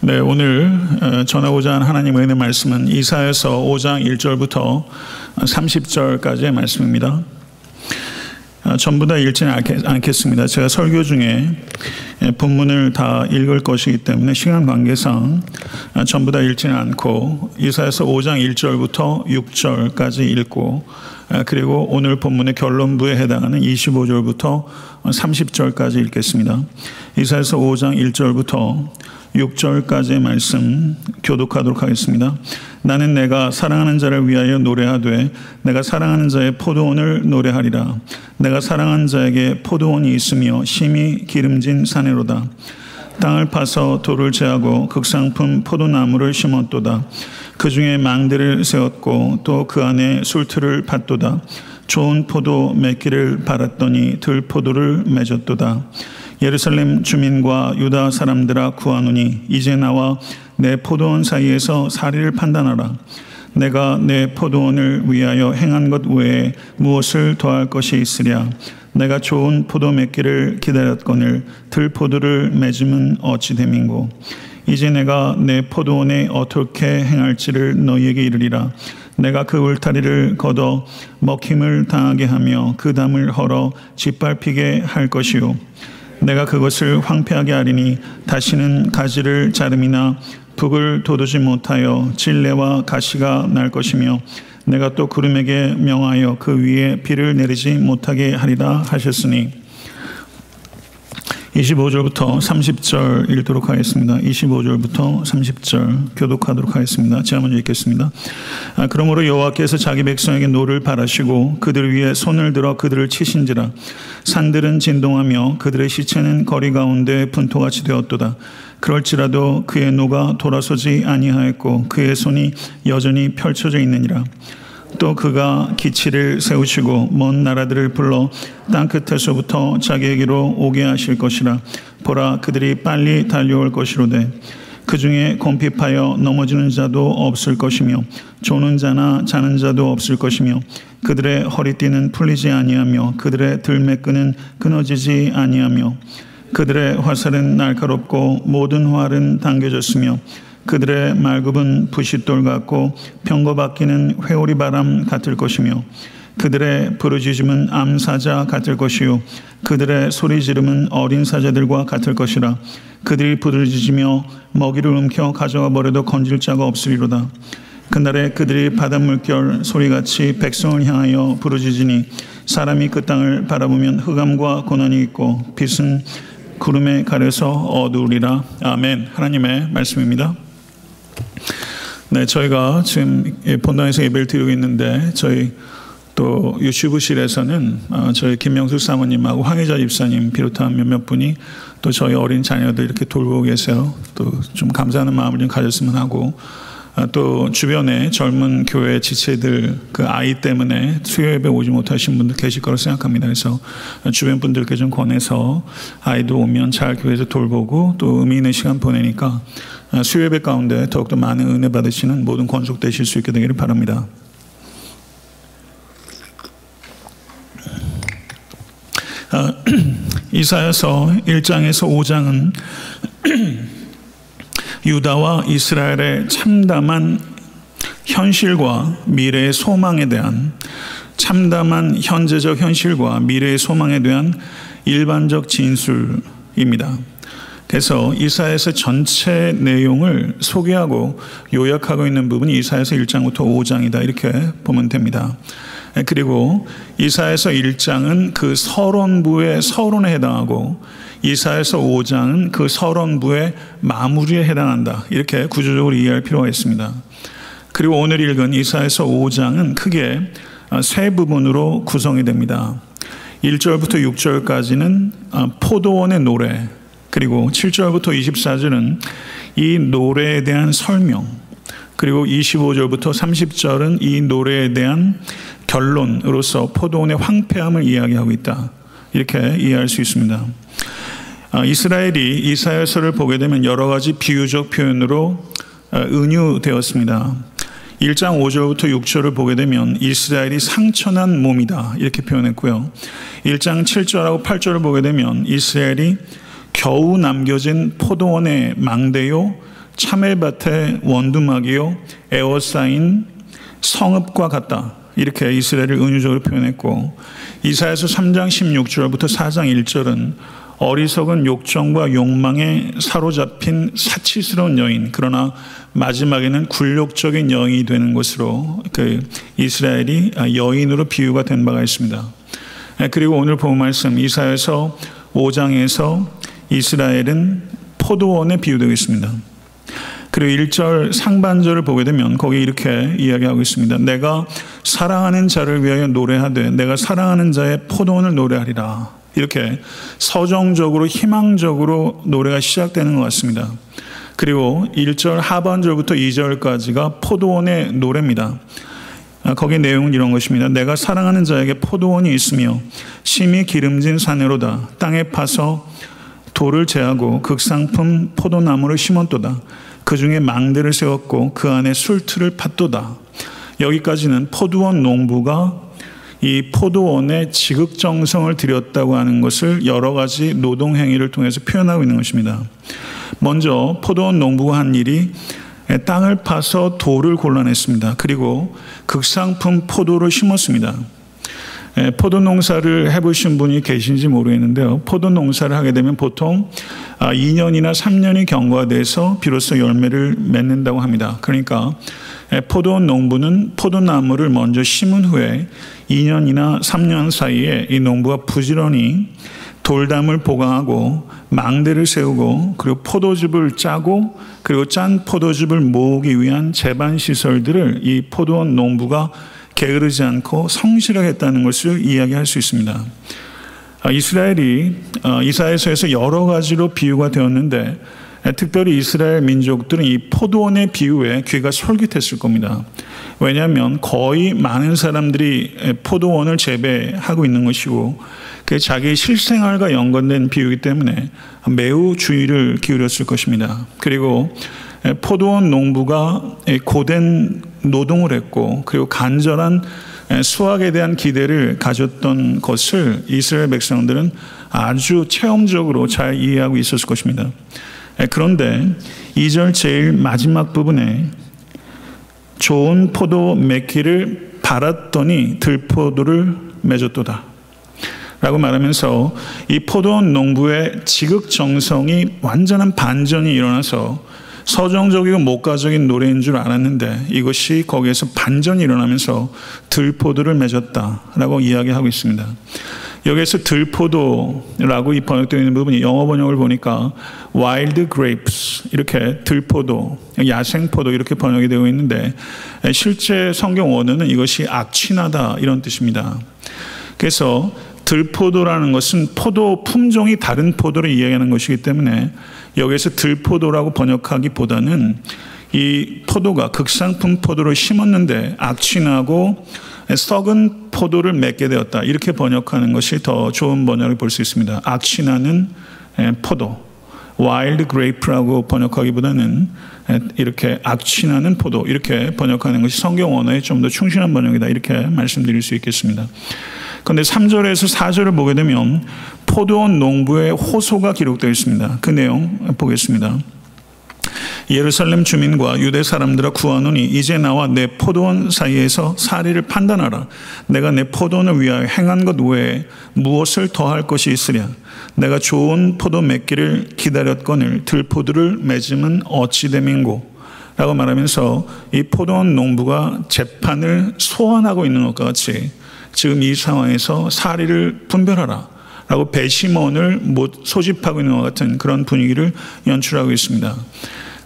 네, 오늘 어, 전하고자 하는 하나님의 은혜 말씀은 이사에서 5장 1절부터 30절까지의 말씀입니다. 어, 전부 다 읽지는 않겠습니다. 제가 설교 중에 예, 본문을 다 읽을 것이기 때문에 시간 관계상 어, 전부 다 읽지는 않고 이사에서 5장 1절부터 6절까지 읽고 그리고 오늘 본문의 결론부에 해당하는 25절부터 30절까지 읽겠습니다. 이사에서 5장 1절부터 6절까지의 말씀 교독하도록 하겠습니다. 나는 내가 사랑하는 자를 위하여 노래하되 내가 사랑하는 자의 포도원을 노래하리라. 내가 사랑하는 자에게 포도원이 있으며 심히 기름진 산에로다. 땅을 파서 돌을 제하고 극상품 포도나무를 심었도다. 그 중에 망대를 세웠고 또 그 안에 술틀을 팠도다. 좋은 포도 맺기를 바랐더니 들포도를 맺었도다. 예루살렘 주민과 유다 사람들아 구하노니 이제 나와 내 포도원 사이에서 사리를 판단하라. 내가 내 포도원을 위하여 행한 것 외에 무엇을 더할 것이 있으랴. 내가 좋은 포도 맺기를 기다렸거늘 들포도를 맺음은 어찌 됨인고. 이제 내가 내 포도원에 어떻게 행할지를 너희에게 이르리라. 내가 그 울타리를 걷어 먹힘을 당하게 하며 그 담을 헐어 짓밟히게 할 것이요. 내가 그것을 황폐하게 하리니 다시는 가지를 자름이나 북을 돋우지 못하여 진레와 가시가 날 것이며 내가 또 구름에게 명하여 그 위에 비를 내리지 못하게 하리라 하셨으니 25절부터 30절 읽도록 하겠습니다. 25절부터 30절 교독하도록 하겠습니다. 제가 먼저 읽겠습니다. 아, 그러므로 여호와께서 자기 백성에게 노를 발하시고 그들 위에 손을 들어 그들을 치신지라 산들은 진동하며 그들의 시체는 거리 가운데 분토같이 되었도다. 그럴지라도 그의 노가 돌아서지 아니하였고 그의 손이 여전히 펼쳐져 있느니라. 또 그가 기치를 세우시고 먼 나라들을 불러 땅 끝에서부터 자기에게로 오게 하실 것이라. 보라 그들이 빨리 달려올 것이로되 그 중에 곰핍하여 넘어지는 자도 없을 것이며 조는 자나 자는 자도 없을 것이며 그들의 허리띠는 풀리지 아니하며 그들의 들매끈은 끊어지지 아니하며 그들의 화살은 날카롭고 모든 활은 당겨졌으며 그들의 말굽은 부싯돌 같고 평거받기는 회오리 바람 같을 것이며 그들의 부르짖음은 암사자 같을 것이요 그들의 소리 지름은 어린 사자들과 같을 것이라 그들이 부르짖으며 먹이를 움켜 가져가 버려도 건질 자가 없으리로다. 그날에 그들이 바닷물결 소리같이 백성을 향하여 부르짖으니 사람이 그 땅을 바라보면 흑암과 고난이 있고 빛은 구름에 가려서 어두우리라. 아멘. 하나님의 말씀입니다. 네, 저희가 지금 본당에서 예배를 드리고 있는데 저희 또 유튜브실에서는 어, 저희 김명수 사모님하고 황혜자 집사님 비롯한 몇몇 분이 또 저희 어린 자녀들 이렇게 돌보고 계세요. 또 좀 감사하는 마음을 좀 가졌으면 하고 어, 또 주변에 젊은 교회 지체들 그 아이 때문에 수요 예배 오지 못하신 분들 계실 거라 생각합니다. 그래서 주변 분들께 좀 권해서 아이도 오면 잘 교회에서 돌보고 또 의미 있는 시간 보내니까 아, 수요예배 가운데 더욱더 많은 은혜 받으시는 모든 권속 되실 수 있게 되기를 바랍니다. 아, 이사야서 1장에서 5장은 유다와 이스라엘의 참담한 현실과 미래의 소망에 대한 참담한 현재적 현실과 미래의 소망에 대한 일반적 진술입니다. 그래서 이사에서 전체 내용을 소개하고 요약하고 있는 부분이 이사에서 1장부터 5장이다 이렇게 보면 됩니다. 그리고 이사에서 1장은 그 서론부의 서론에 해당하고 이사에서 5장은 그 서론부의 마무리에 해당한다. 이렇게 구조적으로 이해할 필요가 있습니다. 그리고 오늘 읽은 이사에서 5장은 크게 세 부분으로 구성이 됩니다. 1절부터 6절까지는 포도원의 노래, 그리고 7절부터 24절은 이 노래에 대한 설명, 그리고 25절부터 30절은 이 노래에 대한 결론으로서 포도원의 황폐함을 이야기하고 있다. 이렇게 이해할 수 있습니다. 아, 이스라엘이 이사야서를 보게 되면 여러 가지 비유적 표현으로 아, 은유되었습니다. 1장 5절부터 6절을 보게 되면 이스라엘이 상처난 몸이다. 이렇게 표현했고요. 1장 7절하고 8절을 보게 되면 이스라엘이 겨우 남겨진 포도원의 망대요 참외밭의 원두막이요 에워싸인 성읍과 같다. 이렇게 이스라엘을 은유적으로 표현했고 이사야서 3장 16절부터 4장 1절은 어리석은 욕정과 욕망에 사로잡힌 사치스러운 여인 그러나 마지막에는 굴욕적인 여인이 되는 것으로 그 이스라엘이 여인으로 비유가 된 바가 있습니다. 그리고 오늘 본 말씀 이사야서 5장에서 이스라엘은 포도원에 비유되고 있습니다. 그리고 1절 상반절을 보게 되면 거기 이렇게 이야기하고 있습니다. 내가 사랑하는 자를 위하여 노래하되 내가 사랑하는 자의 포도원을 노래하리라. 이렇게 서정적으로 희망적으로 노래가 시작되는 것 같습니다. 그리고 1절 하반절부터 2절까지가 포도원의 노래입니다. 아, 거기 내용은 이런 것입니다. 내가 사랑하는 자에게 포도원이 있으며 심히 기름진 산으로다. 땅에 파서 돌을 제하고 극상품 포도나무를 심었도다. 그 중에 망대를 세웠고 그 안에 술틀을 팠도다. 여기까지는 포도원 농부가 이 포도원에 지극정성을 들였다고 하는 것을 여러 가지 노동 행위를 통해서 표현하고 있는 것입니다. 먼저 포도원 농부가 한 일이 땅을 파서 돌을 골라냈습니다. 그리고 극상품 포도를 심었습니다. 포도 농사를 해보신 분이 계신지 모르겠는데요. 포도 농사를 하게 되면 보통 2년이나 아, 3년이 경과가 돼서 비로소 열매를 맺는다고 합니다. 그러니까 포도 농부는 포도나무를 먼저 심은 후에 2년이나 3년 사이에 이 농부가 부지런히 돌담을 보강하고 망대를 세우고 그리고 포도즙을 짜고 그리고 짠 포도즙을 모으기 위한 재반 시설들을 이 포도원 농부가 게으르지 않고 성실하게 했다는 것을 이야기할 수 있습니다. 아, 이스라엘이 아, 이사야서에서 여러 가지로 비유가 되었는데 특별히 이스라엘 민족들은 이 포도원의 비유에 귀가 솔깃했을 겁니다. 왜냐하면 거의 많은 사람들이 포도원을 재배하고 있는 것이고 그 자기 실생활과 연관된 비유이기 때문에 매우 주의를 기울였을 것입니다. 그리고 포도원 농부가 고된 노동을 했고 그리고 간절한 수확에 대한 기대를 가졌던 것을 이스라엘 백성들은 아주 체험적으로 잘 이해하고 있었을 것입니다. 그런데 2절 제일 마지막 부분에 좋은 포도 맺기를 바랐더니 들포도를 맺었도다. 라고 말하면서 이 포도원 농부의 지극정성이 완전한 반전이 일어나서 서정적이고 목가적인 노래인 줄 알았는데 이것이 거기에서 반전이 일어나면서 들포도를 맺었다라고 이야기하고 있습니다. 여기에서 들포도라고 이 번역되어 있는 부분이 영어 번역을 보니까 wild grapes 이렇게 들포도, 야생포도 이렇게 번역이 되어 있는데 실제 성경 원어는 이것이 악취나다 이런 뜻입니다. 그래서 들포도라는 것은 포도 품종이 다른 포도를 이야기하는 것이기 때문에 여기서 들포도라고 번역하기보다는 이 포도가 극상품 포도를 심었는데 악취나고 썩은 포도를 맺게 되었다. 이렇게 번역하는 것이 더 좋은 번역을 볼 수 있습니다. 악취나는 포도. wild grape라고 번역하기보다는 이렇게 악취나는 포도 이렇게 번역하는 것이 성경 언어에 좀 더 충실한 번역이다 이렇게 말씀드릴 수 있겠습니다. 그런데 3절에서 4절을 보게 되면 포도원 농부의 호소가 기록되어 있습니다. 그 내용 보겠습니다. 예루살렘 주민과 유대 사람들아 구하노니 이제 나와 내 포도원 사이에서 사리를 판단하라. 내가 내 포도원을 위하여 행한 것 외에 무엇을 더할 것이 있으랴. 내가 좋은 포도 맺기를 기다렸거늘 들포도를 맺음은 어찌 됨인고. 라고 말하면서 이 포도원 농부가 재판을 소환하고 있는 것과 같이 지금 이 상황에서 사리를 분별하라. 라고 배심원을 소집하고 있는 것 같은 그런 분위기를 연출하고 있습니다.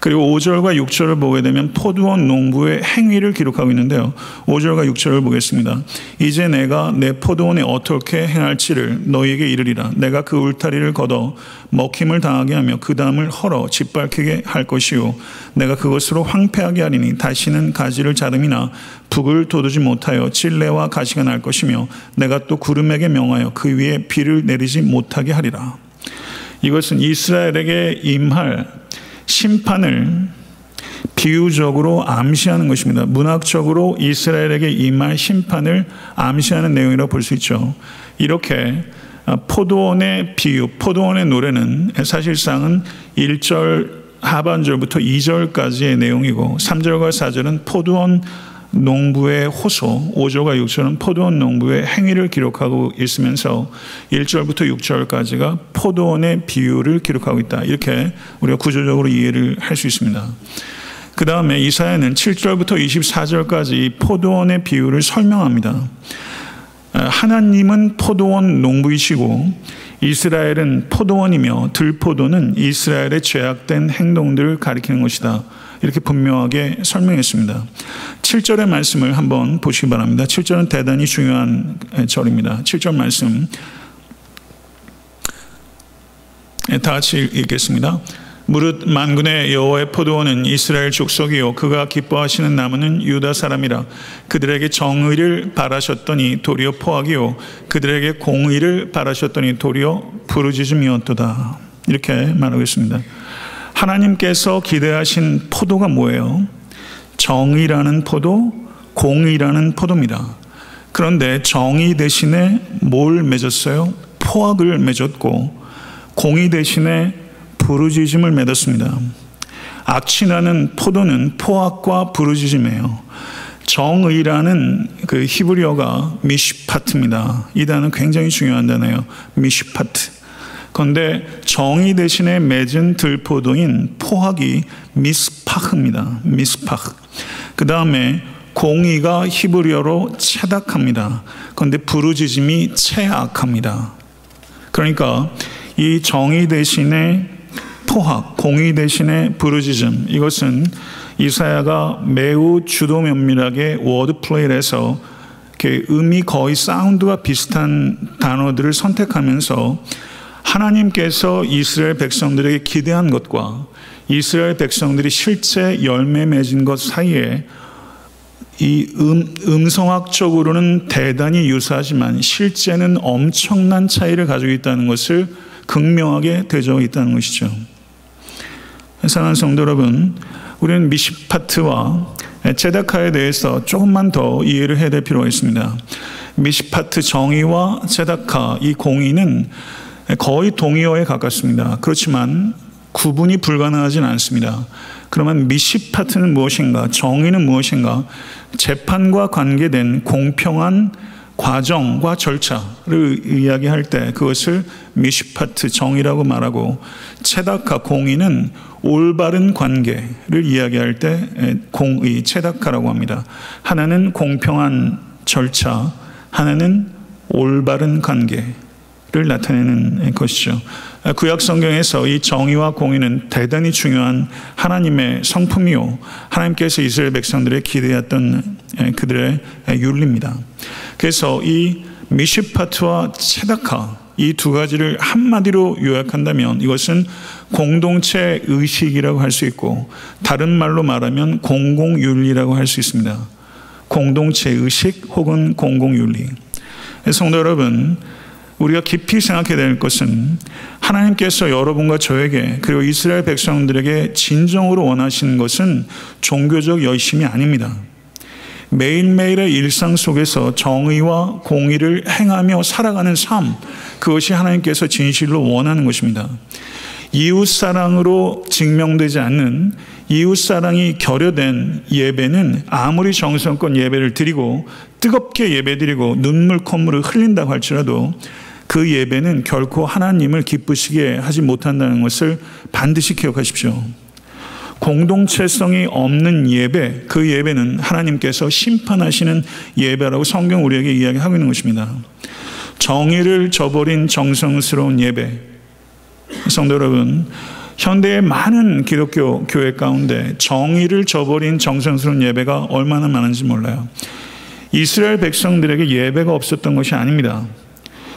그리고 5절과 6절을 보게 되면 포도원 농부의 행위를 기록하고 있는데요. 5절과 6절을 보겠습니다. 이제 내가 내 포도원에 어떻게 행할지를 너희에게 이르리라. 내가 그 울타리를 걷어 먹힘을 당하게 하며 그 담을 헐어 짓밟히게 할 것이요. 내가 그것으로 황폐하게 하리니 다시는 가지를 자름이나 북을 돋우지 못하여 찔레와 가시가 날 것이며 내가 또 구름에게 명하여 그 위에 비를 내리지 못하게 하리라. 이것은 이스라엘에게 임할 심판을 비유적으로 암시하는 것입니다. 문학적으로 이스라엘에게 임할 심판을 암시하는 내용이라고 볼 수 있죠. 이렇게 포도원의 비유, 포도원의 노래는 사실상은 1절 하반절부터 2절까지의 내용이고 3절과 4절은 포도원 농부의 호소, 5절과 6절은 포도원 농부의 행위를 기록하고 있으면서 1절부터 6절까지가 포도원의 비유를 기록하고 있다. 이렇게 우리가 구조적으로 이해를 할 수 있습니다. 그 다음에 이사야는 7절부터 24절까지 포도원의 비유를 설명합니다. 하나님은 포도원 농부이시고 이스라엘은 포도원이며 들포도는 이스라엘의 죄악된 행동들을 가리키는 것이다. 이렇게 분명하게 설명했습니다. 7절의 말씀을 한번 보시기 바랍니다. 7절은 대단히 중요한 절입니다. 7절 말씀 다 같이 읽겠습니다. 무릇 만군의 여호와의 포도원은 이스라엘 족속이요 그가 기뻐하시는 나무는 유다 사람이라 그들에게 정의를 바라셨더니 도리어 포악이요 그들에게 공의를 바라셨더니 도리어 부르짖음이었도다 이렇게 말하고 있습니다 하나님께서 기대하신 포도가 뭐예요? 정의라는 포도, 공의라는 포도입니다. 그런데 정의 대신에 뭘 맺었어요? 포악을 맺었고 공의 대신에 부르짖음을 맺었습니다. 악취나는 포도는 포악과 부르짖음이에요. 정의라는 그 히브리어가 미시파트입니다. 이 단어는 굉장히 중요한 단어예요. 미시파트. 그런데 정의 대신에 맺은 들포도인 포악이 미스파흐입니다. 미스파흐. 그 다음에 공의가 히브리어로 체닥합니다. 그런데 부르짖음이 체악합니다. 그러니까 이 정의 대신에 포학, 공의 대신에 부르짖음 이것은 이사야가 매우 주도 면밀하게 word play를 해서 음이 거의 sound와 비슷한 단어들을 선택하면서 하나님께서 이스라엘 백성들에게 기대한 것과 이스라엘 백성들이 실제 열매 맺은 것 사이에 이 음, 음성학적으로는 대단히 유사하지만 실제는 엄청난 차이를 가지고 있다는 것을 극명하게 되져 있다는 것이죠. 사랑하는 성도 여러분, 우리는 미시파트와 제다카에 대해서 조금만 더 이해를 해야 될 필요가 있습니다. 미시파트 정의와 제다카 이 공의는 거의 동의어에 가깝습니다. 그렇지만 구분이 불가능하진 않습니다. 그러면 미시파트는 무엇인가? 정의는 무엇인가? 재판과 관계된 공평한 과정과 절차를 이야기할 때 그것을 미시파트 정의라고 말하고 체다카 공의는 올바른 관계를 이야기할 때 공의 체다카라고 합니다. 하나는 공평한 절차, 하나는 올바른 관계 를 나타내는 것이죠. 구약 성경에서 이 정의와 공의는 대단히 중요한 하나님의 성품이요. 하나님께서 이스라엘 백성들의 기대했던 그들의 윤리입니다. 그래서 이 미시파트와 체다카 이 두 가지를 한마디로 요약한다면 이것은 공동체 의식이라고 할 수 있고 다른 말로 말하면 공공윤리라고 할 수 있습니다. 공동체 의식 혹은 공공윤리. 성도 여러분, 우리가 깊이 생각해야 될 것은 하나님께서 여러분과 저에게 그리고 이스라엘 백성들에게 진정으로 원하시는 것은 종교적 열심이 아닙니다. 매일매일의 일상 속에서 정의와 공의를 행하며 살아가는 삶, 그것이 하나님께서 진실로 원하는 것입니다. 이웃 사랑으로 증명되지 않는 이웃 사랑이 결여된 예배는 아무리 정성껏 예배를 드리고 뜨겁게 예배드리고 눈물 콧물을 흘린다고 할지라도 그 예배는 결코 하나님을 기쁘시게 하지 못한다는 것을 반드시 기억하십시오. 공동체성이 없는 예배, 그 예배는 하나님께서 심판하시는 예배라고 성경 우리에게 이야기하고 있는 것입니다. 정의를 저버린 정성스러운 예배. 성도 여러분, 현대의 많은 기독교 교회 가운데 정의를 저버린 정성스러운 예배가 얼마나 많은지 몰라요. 이스라엘 백성들에게 예배가 없었던 것이 아닙니다.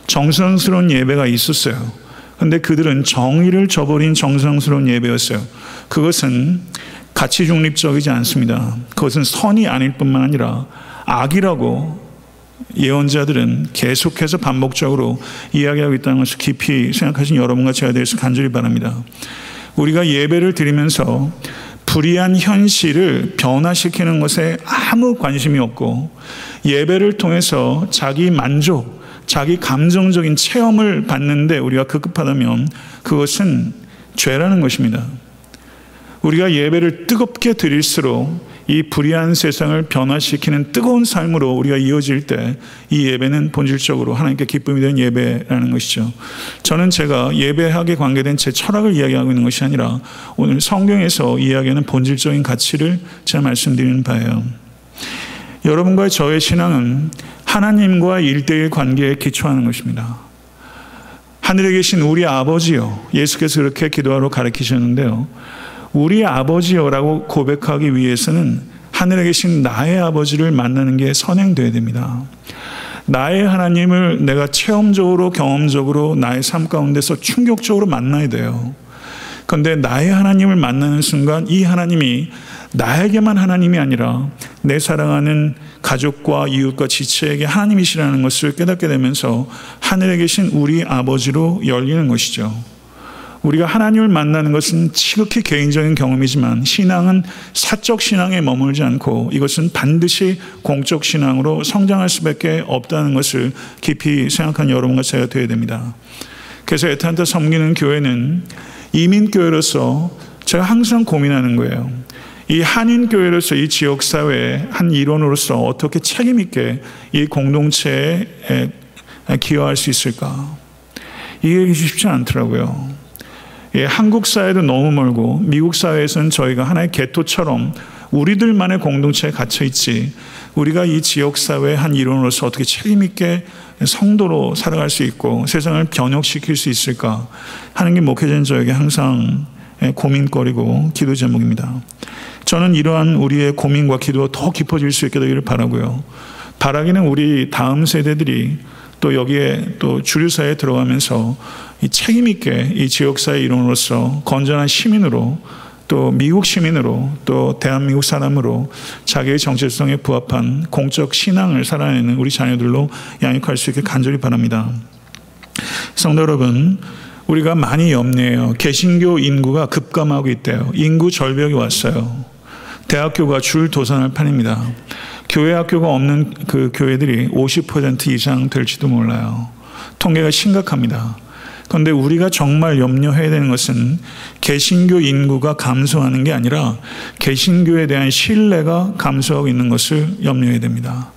정성스러운 예배가 있었어요. 근데 그들은 정의를 저버린 정성스러운 예배였어요. 그것은 가치 중립적이지 않습니다. 그것은 선이 아닐 뿐만 아니라 악이라고 예언자들은 계속해서 반복적으로 이야기하고 있다는 것을 깊이 생각하신 여러분과 제가 대해서 간절히 바랍니다. 우리가 예배를 드리면서 불의한 현실을 변화시키는 것에 아무 관심이 없고 예배를 통해서 자기 만족, 자기 감정적인 체험을 받는데 우리가 급급하다면 그것은 죄라는 것입니다. 우리가 예배를 뜨겁게 드릴수록 이 불의한 세상을 변화시키는 뜨거운 삶으로 우리가 이어질 때 이 예배는 본질적으로 하나님께 기쁨이 되는 예배라는 것이죠. 저는 제가 예배하게 관계된 제 철학을 이야기하고 있는 것이 아니라 오늘 성경에서 이야기하는 본질적인 가치를 제가 말씀드리는 바예요. 여러분과 저의 신앙은 하나님과 일대일 관계에 기초하는 것입니다. 하늘에 계신 우리 아버지요. 예수께서 그렇게 기도하러 가르치셨는데요. 우리 아버지요라고 고백하기 위해서는 하늘에 계신 나의 아버지를 만나는 게 선행돼야 됩니다. 나의 하나님을 내가 체험적으로 경험적으로 나의 삶 가운데서 충격적으로 만나야 돼요. 그런데 나의 하나님을 만나는 순간 이 하나님이 나에게만 하나님이 아니라 내 사랑하는 가족과 이웃과 지체에게 하나님이시라는 것을 깨닫게 되면서 하늘에 계신 우리 아버지로 열리는 것이죠. 우리가 하나님을 만나는 것은 지극히 개인적인 경험이지만 신앙은 사적 신앙에 머물지 않고 이것은 반드시 공적 신앙으로 성장할 수밖에 없다는 것을 깊이 생각한 여러분과 제가 되어야 됩니다. 그래서 에탄타 섬기는 교회는 이민교회로서 제가 항상 고민하는 거예요. 이 한인교회로서 이 지역사회의 한 일원으로서 어떻게 책임있게 이 공동체에 기여할 수 있을까? 이게 쉽지 않더라고요. 예, 한국 사회도 너무 멀고 미국 사회에서는 저희가 하나의 개토처럼 우리들만의 공동체에 갇혀 있지 우리가 이 지역 사회의 한 일원으로서 어떻게 책임 있게 성도로 살아갈 수 있고 세상을 변혁시킬 수 있을까 하는 게 목회자인 저에게 항상 고민거리고 기도 제목입니다. 저는 이러한 우리의 고민과 기도가 더 깊어질 수 있게 되기를 바라고요. 바라기는 우리 다음 세대들이 또 여기에 또 주류사에 들어가면서 이 책임있게 이 지역사의 일원으로서 건전한 시민으로 또 미국 시민으로 또 대한민국 사람으로 자기의 정체성에 부합한 공적 신앙을 살아내는 우리 자녀들로 양육할 수 있게 간절히 바랍니다. 성도 여러분, 우리가 많이 염려해요. 개신교 인구가 급감하고 있대요. 인구 절벽이 왔어요. 대학교가 줄 도산할 판입니다. 교회 학교가 없는 그 교회들이 50% 이상 될지도 몰라요. 통계가 심각합니다. 그런데 우리가 정말 염려해야 되는 것은 개신교 인구가 감소하는 게 아니라 개신교에 대한 신뢰가 감소하고 있는 것을 염려해야 됩니다.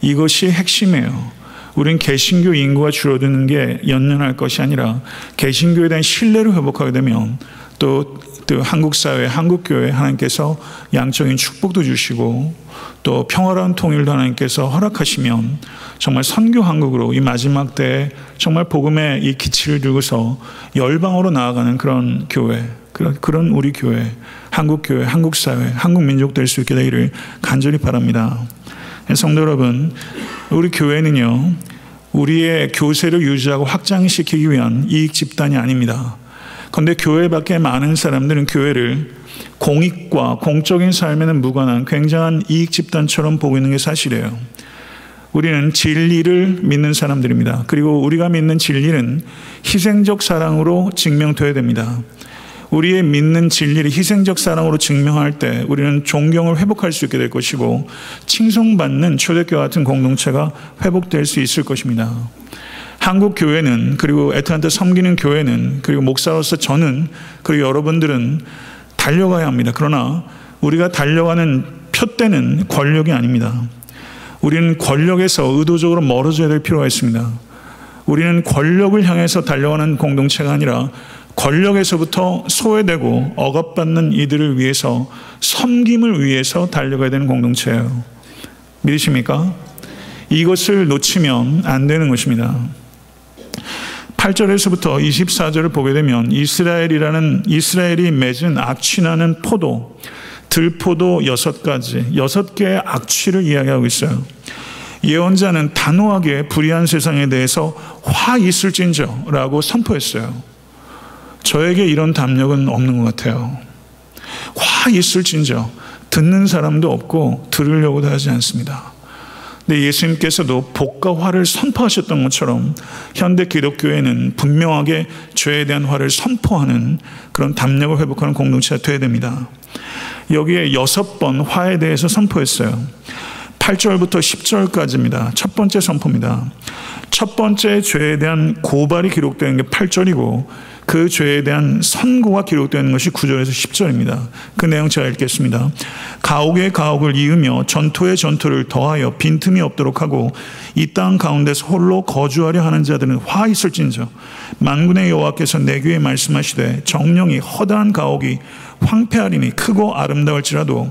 이것이 핵심이에요. 우린 개신교 인구가 줄어드는 게 연연할 것이 아니라 개신교에 대한 신뢰를 회복하게 되면 또, 또 한국 사회, 한국 교회 하나님께서 양적인 축복도 주시고 또 평화로운 통일도 하나님께서 허락하시면 정말 선교 한국으로 이 마지막 때에 정말 복음의 이 기치를 들고서 열방으로 나아가는 그런 교회, 그런 우리 교회, 한국 교회, 한국 사회, 한국 민족 될 수 있게 되기를 간절히 바랍니다. 성도 여러분, 우리 교회는요, 우리의 교세를 유지하고 확장시키기 위한 이익 집단이 아닙니다. 그런데 교회 밖에 많은 사람들은 교회를 공익과 공적인 삶에는 무관한 굉장한 이익 집단처럼 보고 있는 게 사실이에요. 우리는 진리를 믿는 사람들입니다. 그리고 우리가 믿는 진리는 희생적 사랑으로 증명되어야 됩니다. 우리의 믿는 진리를 희생적 사랑으로 증명할 때 우리는 존경을 회복할 수 있게 될 것이고 칭송받는 초대교회 같은 공동체가 회복될 수 있을 것입니다. 한국 교회는 그리고 애틀란타 섬기는 교회는 그리고 목사로서 저는 그리고 여러분들은 달려가야 합니다. 그러나 우리가 달려가는 표대는 권력이 아닙니다. 우리는 권력에서 의도적으로 멀어져야 될 필요가 있습니다. 우리는 권력을 향해서 달려가는 공동체가 아니라 권력에서부터 소외되고 억압받는 이들을 위해서 섬김을 위해서 달려가야 되는 공동체예요. 믿으십니까? 이것을 놓치면 안 되는 것입니다. 8절에서부터 24절을 보게 되면 이스라엘이라는 이스라엘이 맺은 악취나는 포도, 들포도 여섯 가지, 여섯 개의 악취를 이야기하고 있어요. 예언자는 단호하게 불의한 세상에 대해서 화 있을진저라고 선포했어요. 저에게 이런 담력은 없는 것 같아요. 화 있을진저 듣는 사람도 없고 들으려고도 하지 않습니다. 근데 예수님께서도 복과 화를 선포하셨던 것처럼 현대 기독교회는 분명하게 죄에 대한 화를 선포하는 그런 담력을 회복하는 공동체가 되어야 됩니다. 여기에 여섯 번 화에 대해서 선포했어요. 8절부터 10절까지입니다. 첫 번째 선포입니다. 첫 번째 죄에 대한 고발이 기록되는 게 8절이고 그 죄에 대한 선고가 기록되는 것이 9절에서 10절입니다. 그 내용 제가 읽겠습니다. 가옥에 가옥을 이으며 전토에 전토를 더하여 빈틈이 없도록 하고 이 땅 가운데서 홀로 거주하려 하는 자들은 화 있을진저 만군의 여호와께서 내 귀에 말씀하시되 정령이 허다한 가옥이 황폐하리니 크고 아름다울지라도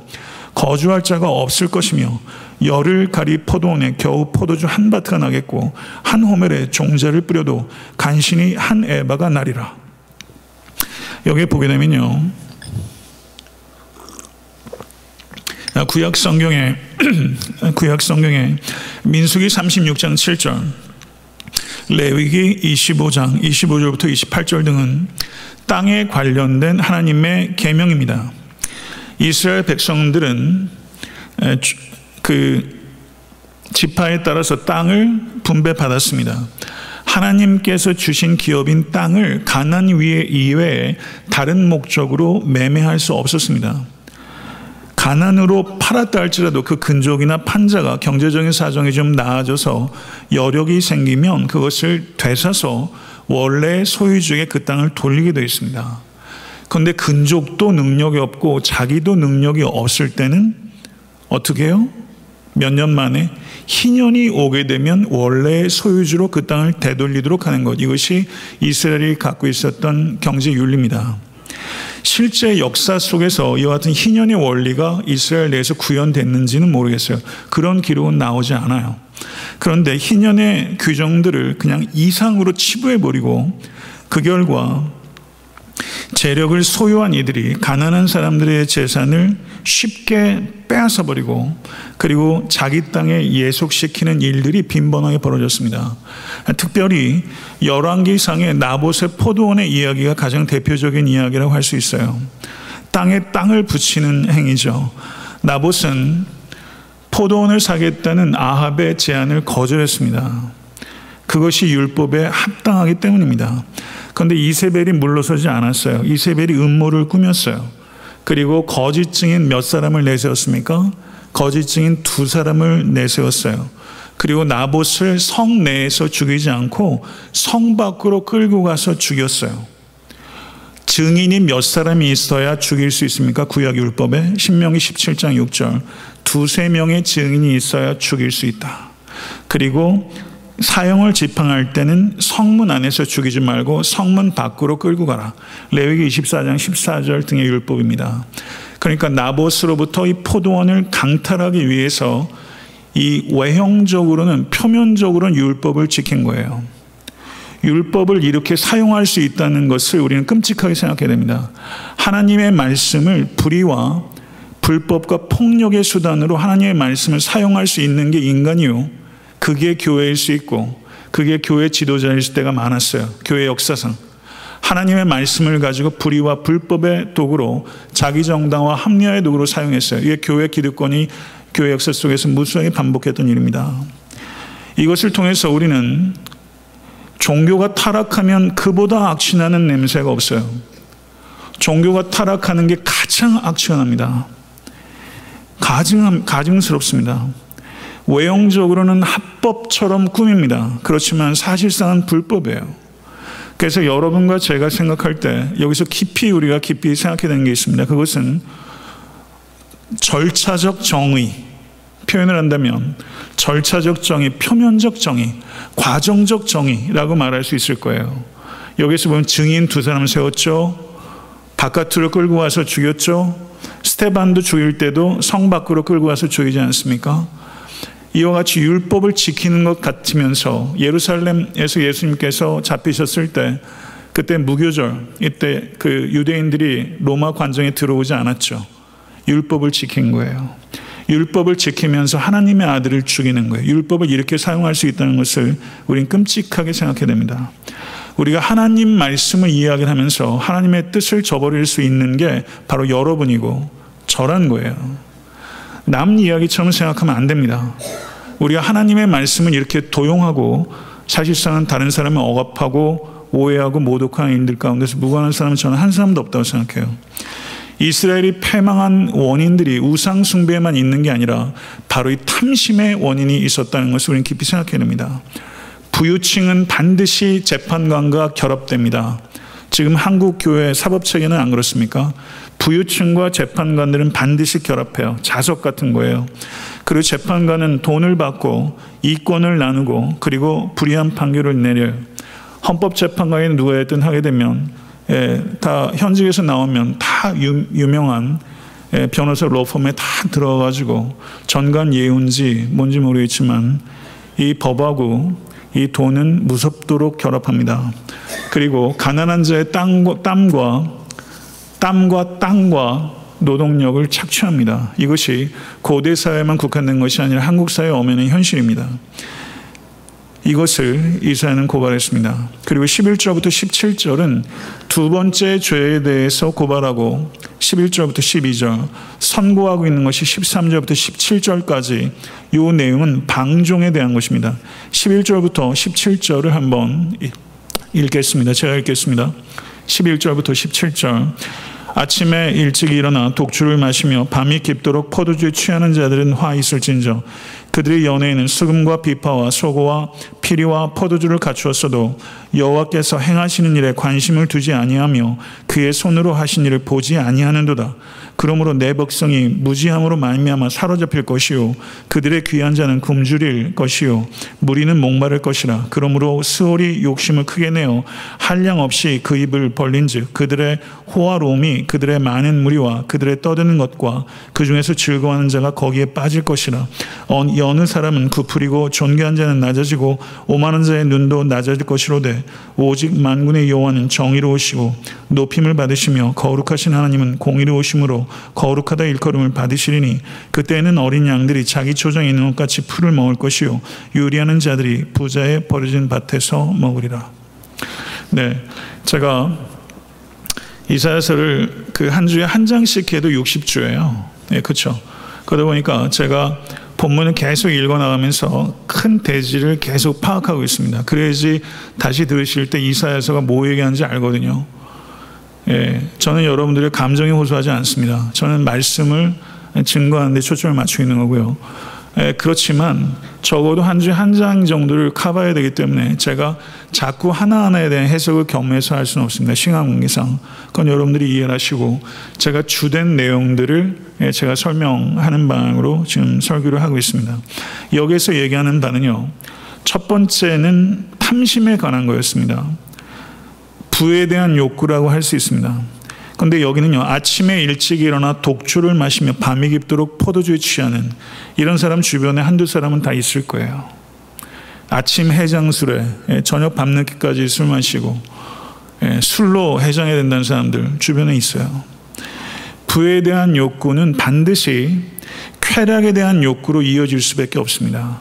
거주할 자가 없을 것이며 열을 가리 포도원에 겨우 포도주 한 바트가 나겠고 한 호멜에 종자를 뿌려도 간신히 한 에바가 나리라. 여기 보게 되면요. 구약 성경에 구약 성경에 민수기 36장 7절 레위기 25장 25절부터 28절 등은 땅에 관련된 하나님의 계명입니다. 이스라엘 백성들은 그 지파에 따라서 땅을 분배받았습니다. 하나님께서 주신 기업인 땅을 가난 위에 이외에 다른 목적으로 매매할 수 없었습니다. 가난으로 팔았다 할지라도 그 근족이나 판자가 경제적인 사정이 좀 나아져서 여력이 생기면 그것을 되사서 원래 소유주에게 그 땅을 돌리게 되어 있습니다. 그런데 근족도 능력이 없고 자기도 능력이 없을 때는 어떻게 해요? 몇 년 만에 희년이 오게 되면 원래 소유주로 그 땅을 되돌리도록 하는 것. 이것이 이스라엘이 갖고 있었던 경제 윤리입니다. 실제 역사 속에서 이와 같은 희년의 원리가 이스라엘 내에서 구현됐는지는 모르겠어요. 그런 기록은 나오지 않아요. 그런데 희년의 규정들을 그냥 이상으로 치부해버리고 그 결과 재력을 소유한 이들이 가난한 사람들의 재산을 쉽게 빼앗아 버리고 그리고 자기 땅에 예속시키는 일들이 빈번하게 벌어졌습니다. 특별히 열왕기상의 나봇의 포도원의 이야기가 가장 대표적인 이야기라고 할 수 있어요. 땅에 땅을 붙이는 행위죠. 나봇은 포도원을 사겠다는 아합의 제안을 거절했습니다. 그것이 율법에 합당하기 때문입니다. 그런데 이세벨이 물러서지 않았어요. 이세벨이 음모를 꾸몄어요. 그리고 거짓 증인 몇 사람을 내세웠습니까? 거짓 증인 두 사람을 내세웠어요. 그리고 나봇을 성 내에서 죽이지 않고 성 밖으로 끌고 가서 죽였어요. 증인이 몇 사람이 있어야 죽일 수 있습니까? 구약 율법에 신명기 17장 6절 두세 명의 증인이 있어야 죽일 수 있다. 그리고 사형을 집행할 때는 성문 안에서 죽이지 말고 성문 밖으로 끌고 가라. 레위기 24장 14절 등의 율법입니다. 그러니까 나봇으로부터 이 포도원을 강탈하기 위해서 이 외형적으로는 표면적으로는 율법을 지킨 거예요. 율법을 이렇게 사용할 수 있다는 것을 우리는 끔찍하게 생각해야 됩니다. 하나님의 말씀을 불의와 불법과 폭력의 수단으로 하나님의 말씀을 사용할 수 있는 게 인간이요. 그게 교회일 수 있고 그게 교회 지도자일 때가 많았어요. 교회 역사상. 하나님의 말씀을 가지고 불의와 불법의 도구로 자기 정당화 합리화의 도구로 사용했어요. 이게 교회 기득권이 교회 역사 속에서 무수하게 반복했던 일입니다. 이것을 통해서 우리는 종교가 타락하면 그보다 악취나는 냄새가 없어요. 종교가 타락하는 게 가장 악취가 납니다. 가증, 가증스럽습니다. 외형적으로는 합법처럼 꾸밉니다. 그렇지만 사실상은 불법이에요. 그래서 여러분과 제가 생각할 때 여기서 깊이 우리가 깊이 생각해야 되는 게 있습니다. 그것은 절차적 정의, 표현을 한다면 절차적 정의, 표면적 정의, 과정적 정의라고 말할 수 있을 거예요. 여기서 보면 증인 두 사람 세웠죠. 바깥으로 끌고 와서 죽였죠. 스테반도 죽일 때도 성 밖으로 끌고 와서 죽이지 않습니까? 이와 같이 율법을 지키는 것 같으면서 예루살렘에서 예수님께서 잡히셨을 때 그때 무교절 이때 그 유대인들이 로마 관정에 들어오지 않았죠. 율법을 지킨 거예요. 율법을 지키면서 하나님의 아들을 죽이는 거예요. 율법을 이렇게 사용할 수 있다는 것을 우린 끔찍하게 생각해야 됩니다. 우리가 하나님 말씀을 이야기하면서 하나님의 뜻을 저버릴 수 있는 게 바로 여러분이고 저란 거예요. 남 이야기처럼 생각하면 안 됩니다. 우리가 하나님의 말씀을 이렇게 도용하고 사실상은 다른 사람을 억압하고 오해하고 모독하는 인들 가운데서 무관한 사람은 저는 한 사람도 없다고 생각해요. 이스라엘이 패망한 원인들이 우상 숭배에만 있는 게 아니라 바로 이 탐심의 원인이 있었다는 것을 우리는 깊이 생각해야 됩니다. 부유층은 반드시 재판관과 결합됩니다. 지금 한국 교회 사법 체계는 안 그렇습니까? 부유층과 재판관들은 반드시 결합해요. 자석 같은 거예요. 그리고 재판관은 돈을 받고 이권을 나누고 그리고 불이한 판결을 내려요. 헌법재판관이 누가였든 하게 되면 예, 다 현직에서 나오면 다 유, 유명한 예, 변호사 로펌에 다 들어가지고 전관 예운지 뭔지 모르겠지만 이 법하고 이 돈은 무섭도록 결합합니다. 그리고 가난한 자의 땀과, 땀과 땀과 땅과 노동력을 착취합니다. 이것이 고대 사회만 국한된 것이 아니라 한국 사회에 오면은 현실입니다. 이것을 이사야는 고발했습니다. 그리고 11절부터 17절은 두 번째 죄에 대해서 고발하고 11절부터 12절 선고하고 있는 것이 13절부터 17절까지 이 내용은 방종에 대한 것입니다. 11절부터 17절을 한번 읽겠습니다. 제가 읽겠습니다. 11절부터 17절 아침에 일찍 일어나 독주를 마시며 밤이 깊도록 포도주에 취하는 자들은 화 있을진저 그들의 연애에는 수금과 비파와 소고와 피리와 포도주를 갖추었어도 여호와께서 행하시는 일에 관심을 두지 아니하며 그의 손으로 하신 일을 보지 아니하는도다. 그러므로 내 백성이 무지함으로 말미암아 사로잡힐 것이요 그들의 귀한 자는 굶주릴 것이요 무리는 목마를 것이라. 그러므로 스올이 욕심을 크게 내어 한량 없이 그 입을 벌린즉 그들의 호화로움이 그들의 많은 무리와 그들의 떠드는 것과 그 중에서 즐거워하는 자가 거기에 빠질 것이라. 어느 사람은 부풀이고 존귀한 자는 낮아지고 오만한 자의 눈도 낮아질 것이로되 오직 만군의 여호와는 정의로우시고 높임을 받으시며 거룩하신 하나님은 공의로우심으로 거룩하다 일컬음을 받으시리니 그때에는 어린 양들이 자기 초장에 있는 것 같이 풀을 먹을 것이요 유리하는 자들이 부자의 버려진 밭에서 먹으리라. 네, 제가 이사야서를 그 한 주에 한 장씩 해도 60주예요. 네, 그렇죠. 그러다 보니까 제가 본문을 계속 읽어나가면서 큰 대지를 계속 파악하고 있습니다. 그래야지 다시 들으실 때 이사야서가 뭐 얘기하는지 알거든요. 예, 저는 여러분들의 감정에 호소하지 않습니다. 저는 말씀을 증거하는 데 초점을 맞추고 있는 거고요. 예, 그렇지만 적어도 한 주에 한 장 정도를 커버해야 되기 때문에 제가 자꾸 하나하나에 대한 해석을 경매해서 할 수는 없습니다. 시간 관계상. 그건 여러분들이 이해 하시고 제가 주된 내용들을 예, 제가 설명하는 방향으로 지금 설교를 하고 있습니다. 여기서 얘기하는 바는요. 첫 번째는 탐심에 관한 거였습니다. 부에 대한 욕구라고 할 수 있습니다. 근데 여기는요, 아침에 일찍 일어나 독주를 마시며 밤이 깊도록 포도주에 취하는 이런 사람 주변에 한두 사람은 다 있을 거예요. 아침 해장술에 예, 저녁 밤늦게까지 술 마시고 예, 술로 해장해야 된다는 사람들 주변에 있어요. 부에 대한 욕구는 반드시 쾌락에 대한 욕구로 이어질 수밖에 없습니다.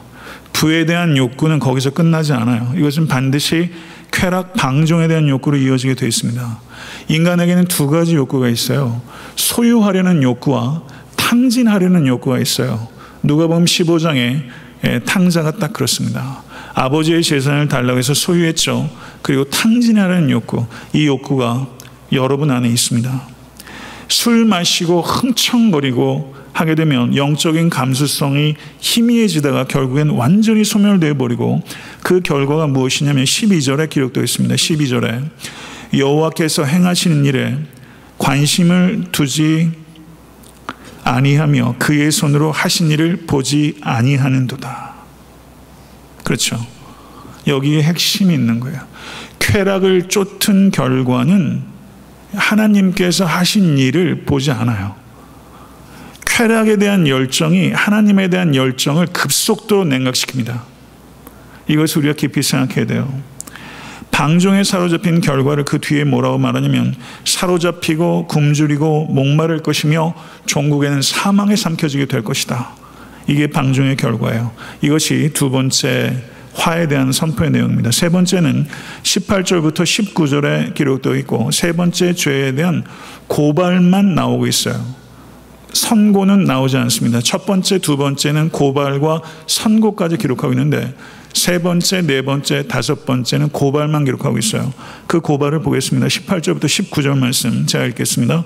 부에 대한 욕구는 거기서 끝나지 않아요. 이것은 반드시 쾌락, 방종에 대한 욕구로 이어지게 되어 있습니다. 인간에게는 두 가지 욕구가 있어요. 소유하려는 욕구와 탕진하려는 욕구가 있어요. 누가복음 15장에 예, 탕자가 딱 그렇습니다. 아버지의 재산을 달라고 해서 소유했죠. 그리고 탕진하려는 욕구, 이 욕구가 여러분 안에 있습니다. 술 마시고 흥청거리고 하게 되면 영적인 감수성이 희미해지다가 결국엔 완전히 소멸되어 버리고 그 결과가 무엇이냐면 12절에 기록되어 있습니다. 12절에 여호와께서 행하시는 일에 관심을 두지 아니하며 그의 손으로 하신 일을 보지 아니하는도다. 그렇죠. 여기에 핵심이 있는 거예요. 쾌락을 쫓은 결과는 하나님께서 하신 일을 보지 않아요. 쾌락에 대한 열정이 하나님에 대한 열정을 급속도로 냉각시킵니다. 이것을 우리가 깊이 생각해야 돼요. 방종에 사로잡힌 결과를 그 뒤에 뭐라고 말하냐면 사로잡히고 굶주리고 목마를 것이며 종국에는 사망에 삼켜지게 될 것이다. 이게 방종의 결과예요. 이것이 두 번째 화에 대한 선포의 내용입니다. 세 번째는 18절부터 19절에 기록되어 있고 세 번째 죄에 대한 고발만 나오고 있어요. 선고는 나오지 않습니다. 첫 번째, 두 번째는 고발과 선고까지 기록하고 있는데 세 번째, 네 번째, 다섯 번째는 고발만 기록하고 있어요. 그 고발을 보겠습니다. 18절부터 19절 말씀 제가 읽겠습니다.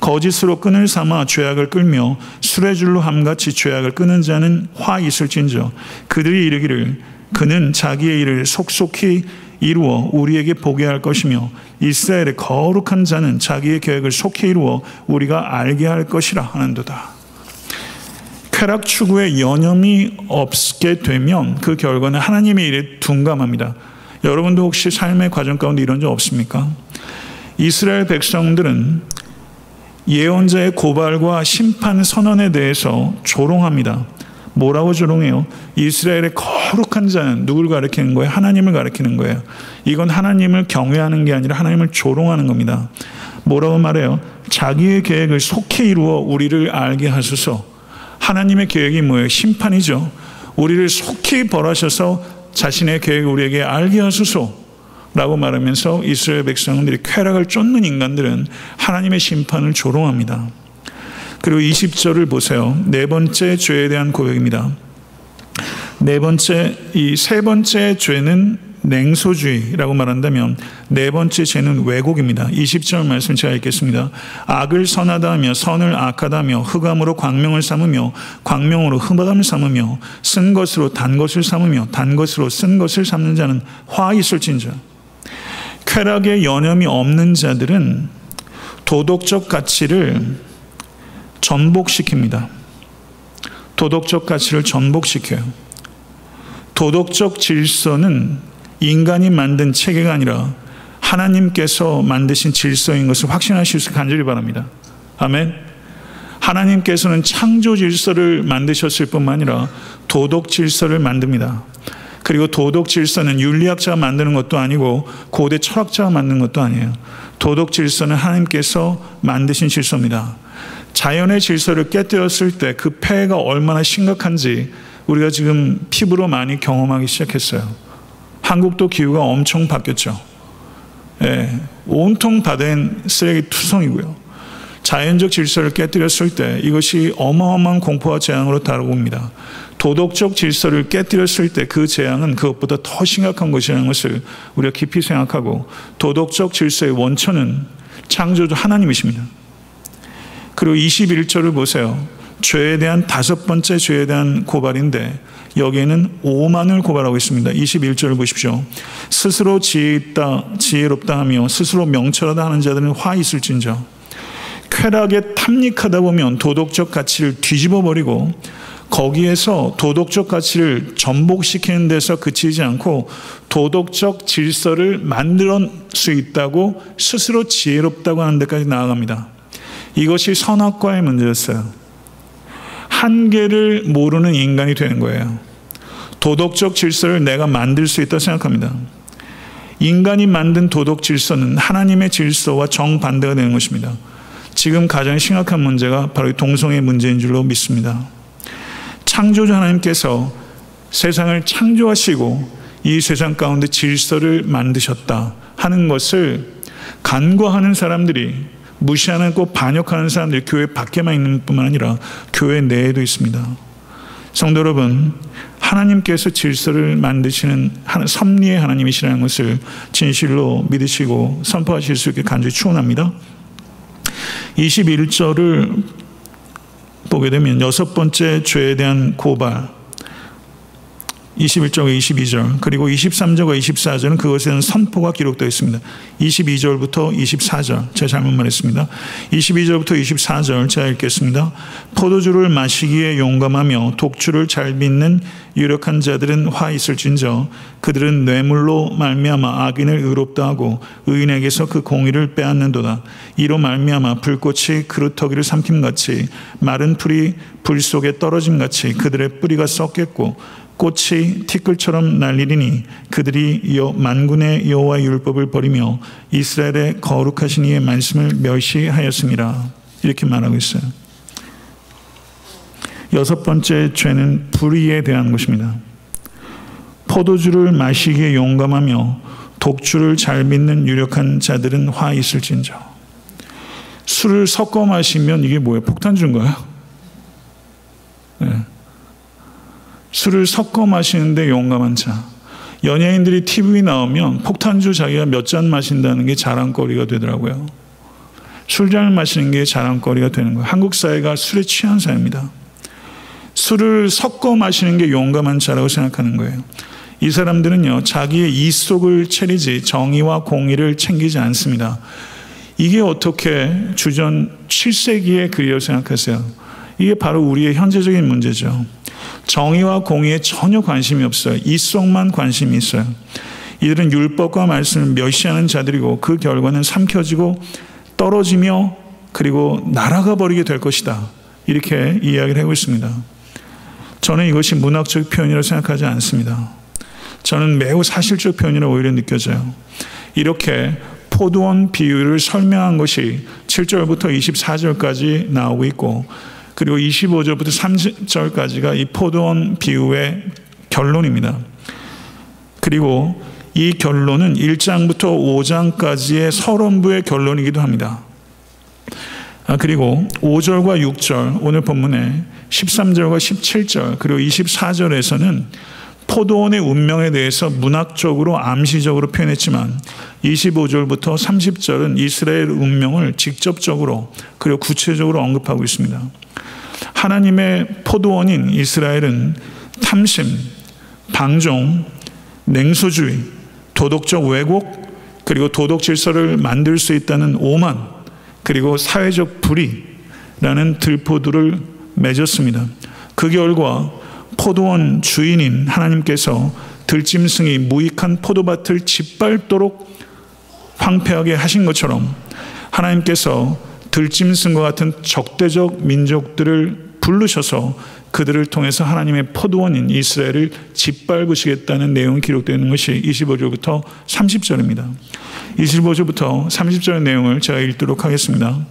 거짓으로 끈을 삼아 죄악을 끌며 수레줄로 함같이 죄악을 끄는 자는 화 있을진저 그들이 이르기를 그는 자기의 일을 속속히 이루어 우리에게 보게 할 것이며 이스라엘의 거룩한 자는 자기의 계획을 속히 이루어 우리가 알게 할 것이라 하는도다. 쾌락 추구에 여념이 없게 되면 그 결과는 하나님의 일에 둔감합니다. 여러분도 혹시 삶의 과정 가운데 이런 적 없습니까? 이스라엘 백성들은 예언자의 고발과 심판 선언에 대해서 조롱합니다. 뭐라고 조롱해요? 이스라엘의 거룩한 자는 누굴 가리키는 거예요? 하나님을 가리키는 거예요. 이건 하나님을 경외하는 게 아니라 하나님을 조롱하는 겁니다. 뭐라고 말해요? 자기의 계획을 속히 이루어 우리를 알게 하소서. 하나님의 계획이 뭐예요? 심판이죠. 우리를 속히 벌하셔서 자신의 계획을 우리에게 알게 하소서. 라고 말하면서 이스라엘 백성들이 쾌락을 쫓는 인간들은 하나님의 심판을 조롱합니다. 그리고 20절을 보세요. 네 번째 죄에 대한 고백입니다. 네 번째, 이 세 번째 죄는 냉소주의라고 말한다면 네 번째 죄는 왜곡입니다. 20절 말씀 제가 읽겠습니다. 악을 선하다 하며 선을 악하다 하며 흑암으로 광명을 삼으며 광명으로 흑암을 삼으며 쓴 것으로 단 것을 삼으며 단 것으로 쓴 것을 삼는 자는 화 있을진저. 쾌락에 여념이 없는 자들은 도덕적 가치를 전복시킵니다. 도덕적 가치를 전복시켜요. 도덕적 질서는 인간이 만든 체계가 아니라 하나님께서 만드신 질서인 것을 확신하실 수 간절히 바랍니다. 아멘. 하나님께서는 창조 질서를 만드셨을 뿐만 아니라 도덕 질서를 만듭니다. 그리고 도덕 질서는 윤리학자가 만드는 것도 아니고 고대 철학자가 만드는 것도 아니에요. 도덕 질서는 하나님께서 만드신 질서입니다. 자연의 질서를 깨뜨렸을 때 그 폐해가 얼마나 심각한지 우리가 지금 피부로 많이 경험하기 시작했어요. 한국도 기후가 엄청 바뀌었죠. 예, 온통 바다엔 쓰레기 투성이고요. 자연적 질서를 깨뜨렸을 때 이것이 어마어마한 공포와 재앙으로 다가옵니다. 도덕적 질서를 깨뜨렸을 때 그 재앙은 그것보다 더 심각한 것이라는 것을 우리가 깊이 생각하고 도덕적 질서의 원천은 창조주 하나님이십니다. 그리고 21절을 보세요. 죄에 대한 다섯 번째 죄에 대한 고발인데 여기에는 오만을 고발하고 있습니다. 21절을 보십시오. 스스로 지혜있다, 지혜롭다 하며 스스로 명철하다 하는 자들은 화 있을진저. 쾌락에 탐닉하다 보면 도덕적 가치를 뒤집어 버리고 거기에서 도덕적 가치를 전복시키는 데서 그치지 않고 도덕적 질서를 만들 수 있다고 스스로 지혜롭다고 하는 데까지 나아갑니다. 이것이 선악과의 문제였어요. 한계를 모르는 인간이 되는 거예요. 도덕적 질서를 내가 만들 수 있다고 생각합니다. 인간이 만든 도덕 질서는 하나님의 질서와 정반대가 되는 것입니다. 지금 가장 심각한 문제가 바로 동성애 문제인 줄로 믿습니다. 창조주 하나님께서 세상을 창조하시고 이 세상 가운데 질서를 만드셨다 하는 것을 간과하는 사람들이 무시하는 꼭 반역하는 사람들이 교회 밖에만 있는 뿐만 아니라 교회 내에도 있습니다. 성도 여러분, 하나님께서 질서를 만드시는 섭리의 하나님이시라는 것을 진실로 믿으시고 선포하실 수 있게 간절히 축원합니다. 21절을 보게 되면 여섯 번째 죄에 대한 고발 21절과 22절 그리고 23절과 24절은 그것에 대한 선포가 기록되어 있습니다. 22절부터 24절 제가 잘못 말했습니다. 22절부터 24절 제가 읽겠습니다. 포도주를 마시기에 용감하며 독주를 잘 믿는 유력한 자들은 화 있을진저 그들은 뇌물로 말미암아 악인을 의롭다 하고 의인에게서 그 공의를 빼앗는도다. 이로 말미암아 불꽃이 그루터기를 삼킴같이 마른 풀이 불 속에 떨어짐같이 그들의 뿌리가 썩겠고 꽃이 티끌처럼 날리리니 그들이 여, 만군의 여호와 율법을 버리며 이스라엘의 거룩하신 이의 말씀을 멸시하였습니다. 이렇게 말하고 있어요. 여섯 번째 죄는 불의에 대한 것입니다. 포도주를 마시기에 용감하며 독주를 잘 믿는 유력한 자들은 화 있을진저. 술을 섞어 마시면 이게 뭐예요? 폭탄주인가요? 네. 술을 섞어 마시는데 용감한 자. 연예인들이 TV 나오면 폭탄주 자기가 몇 잔 마신다는 게 자랑거리가 되더라고요. 술잔을 마시는 게 자랑거리가 되는 거예요. 한국 사회가 술에 취한 사회입니다. 술을 섞어 마시는 게 용감한 자라고 생각하는 거예요. 이 사람들은요, 자기의 이속을 차리지 정의와 공의를 챙기지 않습니다. 이게 어떻게 주전 7세기의 글이라고 생각하세요? 이게 바로 우리의 현재적인 문제죠. 정의와 공의에 전혀 관심이 없어요. 이속만 관심이 있어요. 이들은 율법과 말씀을 멸시하는 자들이고 그 결과는 삼켜지고 떨어지며 그리고 날아가 버리게 될 것이다. 이렇게 이야기를 하고 있습니다. 저는 이것이 문학적 표현이라고 생각하지 않습니다. 저는 매우 사실적 표현이라고 오히려 느껴져요. 이렇게 포도원 비유를 설명한 것이 7절부터 24절까지 나오고 있고 그리고 25절부터 30절까지가 이 포도원 비유의 결론입니다. 그리고 이 결론은 1장부터 5장까지의 서론부의 결론이기도 합니다. 아, 그리고 5절과 6절, 오늘 본문에 13절과 17절, 그리고 24절에서는 포도원의 운명에 대해서 문학적으로 암시적으로 표현했지만 25절부터 30절은 이스라엘 운명을 직접적으로 그리고 구체적으로 언급하고 있습니다. 하나님의 포도원인 이스라엘은 탐심, 방종, 냉소주의, 도덕적 왜곡, 그리고 도덕 질서를 만들 수 있다는 오만, 그리고 사회적 불의라는 들포들을 맺었습니다. 그 결과 포도원 주인인 하나님께서 들짐승이 무익한 포도밭을 짓밟도록 황폐하게 하신 것처럼 하나님께서 들짐승과 같은 적대적 민족들을 부르셔서 그들을 통해서 하나님의 포도원인 이스라엘을 짓밟으시겠다는 내용이 기록되어 있는 것이 25절부터 30절입니다. 25절부터 30절의 내용을 제가 읽도록 하겠습니다.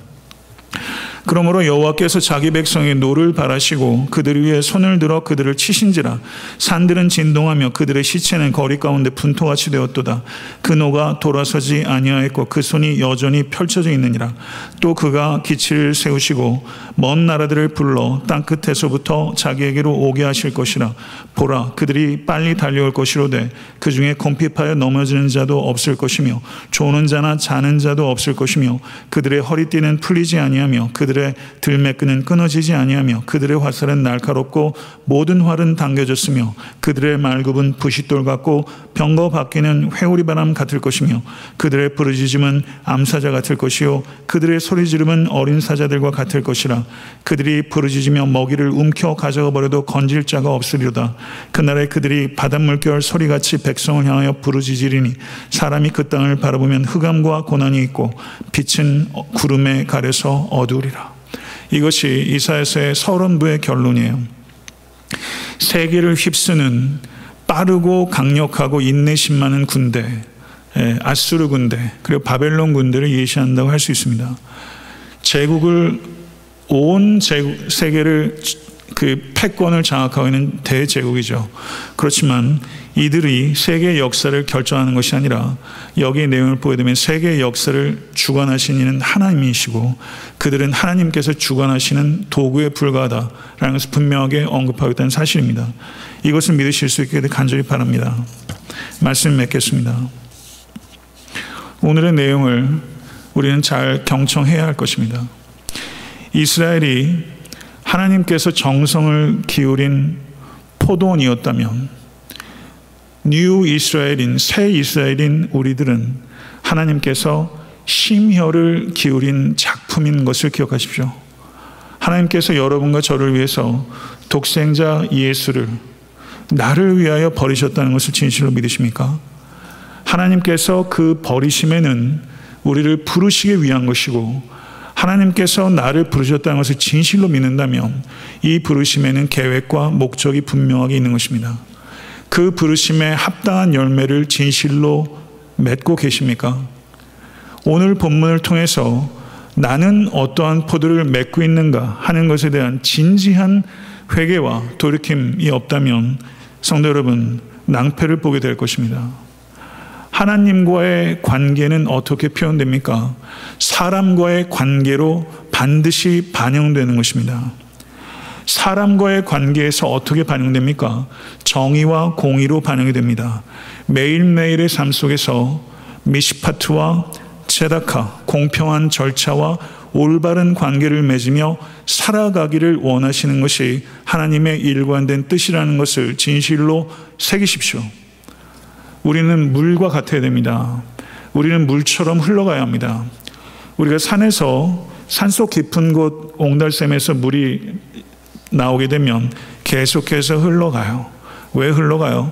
그러므로 여호와께서 자기 백성의 노를 발하시고 그들 위에 손을 들어 그들을 치신지라. 산들은 진동하며 그들의 시체는 거리 가운데 분토같이 되었도다. 그 노가 돌아서지 아니하였고 그 손이 여전히 펼쳐져 있느니라. 또 그가 기치를 세우시고 먼 나라들을 불러 땅 끝에서부터 자기에게로 오게 하실 것이라. 보라 그들이 빨리 달려올 것이로되 그 중에 곰핍하여 넘어지는 자도 없을 것이며 조는 자나 자는 자도 없을 것이며 그들의 허리띠는 풀리지 아니하며 그들 그들의 들매끈은 끊어지지 아니하며 그들의 화살은 날카롭고 모든 활은 당겨졌으며 그들의 말굽은 부싯돌 같고 병거 바뀌는 회오리 바람 같을 것이며 그들의 부르짖음은 암사자 같을 것이요 그들의 소리 지름은 어린 사자들과 같을 것이라 그들이 부르짖으며 먹이를 움켜 가져가 버려도 건질 자가 없으리로다. 그날에 그들이 바닷물결 소리같이 백성을 향하여 부르짖으리니 사람이 그 땅을 바라보면 흑암과 고난이 있고 빛은 구름에 가려서 어두우리라 이것이 이사야서의 서론부의 결론이에요. 세계를 휩쓰는 빠르고 강력하고 인내심 많은 군대, 예, 아수르 군대, 그리고 바벨론 군대를 예시한다고 할 수 있습니다. 제국을 온 세계를 그 패권을 장악하고 있는 대제국이죠. 그렇지만 이들이 세계 역사를 결정하는 것이 아니라 여기의 내용을 보게 되면 세계 역사를 주관하신 이는 하나님이시고 그들은 하나님께서 주관하시는 도구에 불과하다라는 것을 분명하게 언급하고 있다는 사실입니다. 이것을 믿으실 수 있게 간절히 바랍니다. 말씀 맺겠습니다. 오늘의 내용을 우리는 잘 경청해야 할 것입니다. 이스라엘이 하나님께서 정성을 기울인 포도원이었다면 new 이스라엘인 새 이스라엘인 우리들은 하나님께서 심혈을 기울인 작품인 것을 기억하십시오. 하나님께서 여러분과 저를 위해서 독생자 예수를 나를 위하여 버리셨다는 것을 진실로 믿으십니까? 하나님께서 그 버리심에는 우리를 부르시기 위한 것이고 하나님께서 나를 부르셨다는 것을 진실로 믿는다면 이 부르심에는 계획과 목적이 분명하게 있는 것입니다. 그 부르심에 합당한 열매를 진실로 맺고 계십니까? 오늘 본문을 통해서 나는 어떠한 포도를 맺고 있는가 하는 것에 대한 진지한 회개와 돌이킴이 없다면 성도 여러분 낭패를 보게 될 것입니다. 하나님과의 관계는 어떻게 표현됩니까? 사람과의 관계로 반드시 반영되는 것입니다. 사람과의 관계에서 어떻게 반영됩니까? 정의와 공의로 반영이 됩니다. 매일매일의 삶 속에서 미시파트와 체다카, 공평한 절차와 올바른 관계를 맺으며 살아가기를 원하시는 것이 하나님의 일관된 뜻이라는 것을 진실로 새기십시오. 우리는 물과 같아야 됩니다. 우리는 물처럼 흘러가야 합니다. 우리가 산에서 산속 깊은 곳 옹달샘에서 물이 나오게 되면 계속해서 흘러가요. 왜 흘러가요?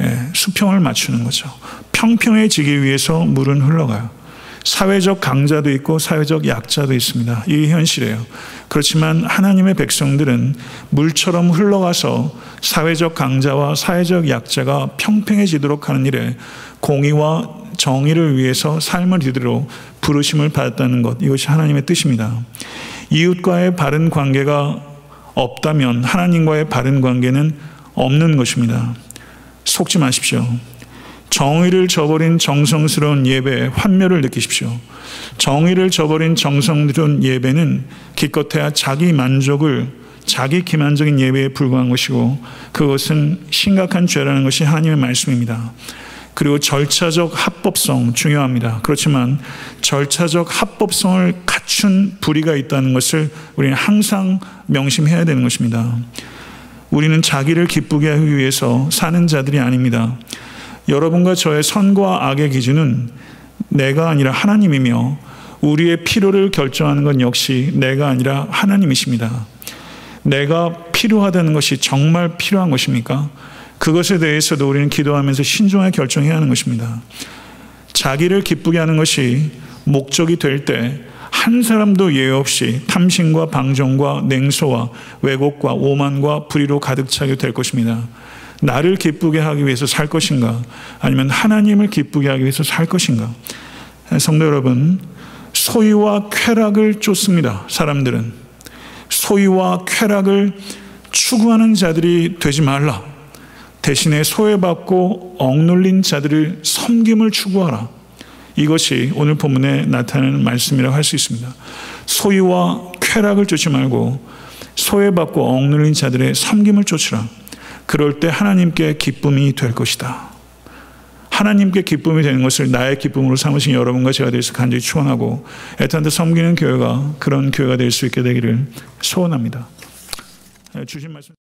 예, 수평을 맞추는 거죠. 평평해지기 위해서 물은 흘러가요. 사회적 강자도 있고 사회적 약자도 있습니다. 이 현실이에요. 그렇지만 하나님의 백성들은 물처럼 흘러가서 사회적 강자와 사회적 약자가 평평해지도록 하는 일에 공의와 정의를 위해서 삶을 이대로 부르심을 받았다는 것. 이것이 하나님의 뜻입니다. 이웃과의 바른 관계가 없다면 하나님과의 바른 관계는 없는 것입니다. 속지 마십시오. 정의를 저버린 정성스러운 예배에 환멸을 느끼십시오. 정의를 저버린 정성스러운 예배는 기껏해야 자기 만족을 자기 기만적인 예배에 불과한 것이고 그것은 심각한 죄라는 것이 하나님의 말씀입니다. 그리고 절차적 합법성 중요합니다. 그렇지만 절차적 합법성을 갖춘 불의가 있다는 것을 우리는 항상 명심해야 되는 것입니다. 우리는 자기를 기쁘게 하기 위해서 사는 자들이 아닙니다. 여러분과 저의 선과 악의 기준은 내가 아니라 하나님이며 우리의 필요를 결정하는 건 역시 내가 아니라 하나님이십니다. 내가 필요하다는 것이 정말 필요한 것입니까? 그것에 대해서도 우리는 기도하면서 신중하게 결정해야 하는 것입니다. 자기를 기쁘게 하는 것이 목적이 될 때 한 사람도 예외 없이 탐심과 방종과 냉소와 왜곡과 오만과 불의로 가득 차게 될 것입니다. 나를 기쁘게 하기 위해서 살 것인가? 아니면 하나님을 기쁘게 하기 위해서 살 것인가? 성도 여러분, 소유와 쾌락을 쫓습니다. 사람들은. 소유와 쾌락을 추구하는 자들이 되지 말라. 대신에 소외받고 억눌린 자들을 섬김을 추구하라. 이것이 오늘 본문에 나타나는 말씀이라고 할 수 있습니다. 소유와 쾌락을 쫓지 말고 소외받고 억눌린 자들의 섬김을 쫓으라. 그럴 때 하나님께 기쁨이 될 것이다. 하나님께 기쁨이 되는 것을 나의 기쁨으로 삼으신 여러분과 제가 될수 간절히 축원하고 애타한테 섬기는 교회가 그런 교회가 될 수 있게 되기를 소원합니다. 주신 말씀